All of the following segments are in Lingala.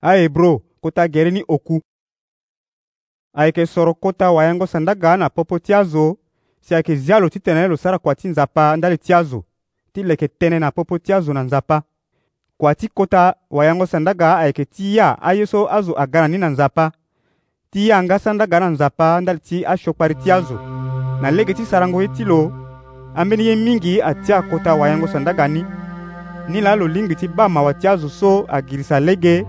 ahebro kota gere oku ayeke soro kota wayango sandaga na popo ti azo si ayeke zia lo titene lo sara kua ti nzapa ndali ti azo ti leke tënë na popo ti azo na nzapa kua ti kota wayango sandaga ayeke ti ya aye so azo aga na ni na nzapa ti ya nga sandaga na nzapa ndali ti asiokpari ti azo na lege ti sarango ye ti lo ambeni ye mingi atia kota wayango sandaga ni ni lo lingbi ti ba mawa ti azo so agirisa lege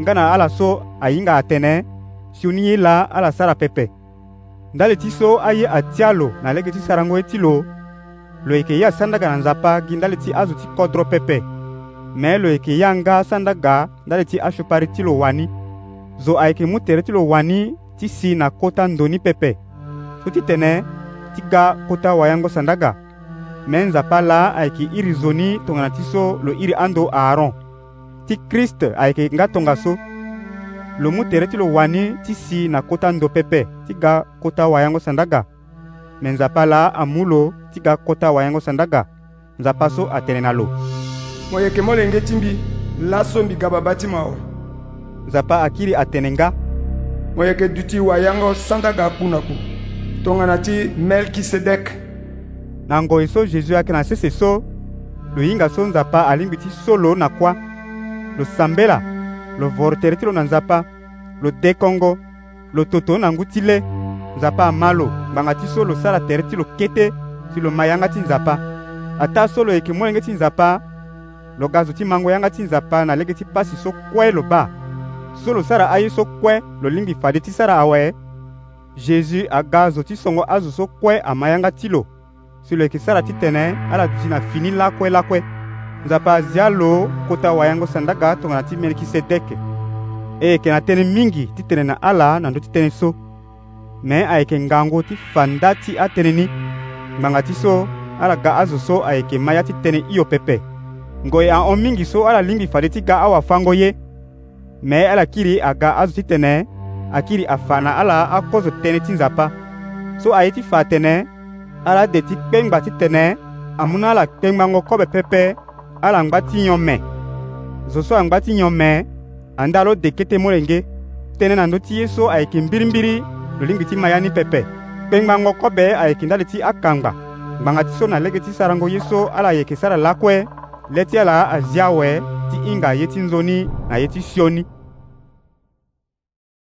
nga na ala so ahinga atene si uni ye la ala sara pepe ndali ti so aye atia lo na lege ti sarango ye ti lo lo yeke ye asandaga na nzapa gi ndali ti azo ti kodro pepe me lo yeke ya nga asandaga ndali ti asopari ti lo wani zo ayeke mu tere ti lo wani ti si na kota ndöni pepe so titene ti ga kota wayango sandaga me nzapa la ayeke iri zo ni tongana ti so lo iri ando aaron ti kriste ayeke nga tongaso lo mû tere ti lo wani ti si na kota ndo pepe ti ga kota wayango sandaga me nzapa laa amu lo ti ga kota wayango sandaga nzapa so atene na lo mo yeke molenge ti mbi laso mbi ga babâ ti mao nzapa akiri atene nga mo yeke duti wayango sandaga apu na ku tongana ti melkisedek na ngoi so jésus ayeke na sese so lo hinga so nzapa alingbi ti solo na kuâ lo sambela lo voro tere ti lo na nzapa lo dekongo lo totonu na ngu ti le nzapa ama lo ngbanga ti so lo sara tere ti lo kete si lo ma yanga ti nzapa ata so lo yeke molenge ti nzapa lo ga zo ti mango yanga ti nzapa na lege ti pasi so kue lo ba so lo sara aye so kue lo lingbi fade ti sara awe jésus aga zo ti songo azo so kue ama yanga ti lo si lo yeke sara titene ala duti na fini lakue lakue nzapa azia lo kota wayango sandaka tongana ti melikisedeke e yeke na tënë eh, mingi ti tene na ala na ndö ti tënë so me ayeke ngangu ti fa nda ti atënë ni ngbanga ti so ala ga azo so ayeke ma ya ti tënë hio pepe ngo e ahon mingi so ala lingbi fade ti ga awafango ye me ala kiri aga azo titene akiri afa na ala akozo tënë ti nzapa so aye ti fa tene ala ade ti kpengba titene amû na ala kpengbango kobe pepe ala ngba ti nyon me zo so angba ti nyon me anda lo deke te molenge tënë na ndö ti ye so ayeke mbirimbiri lo lingbi ti maya ni pepe kpengbango kobe ayeke ndali ti akangba ngbanga ti so na lege ti sarango ye so ala ayeke sara lakue le ti ala azia awe ti hinga ye ti nzoni na ye ti sioni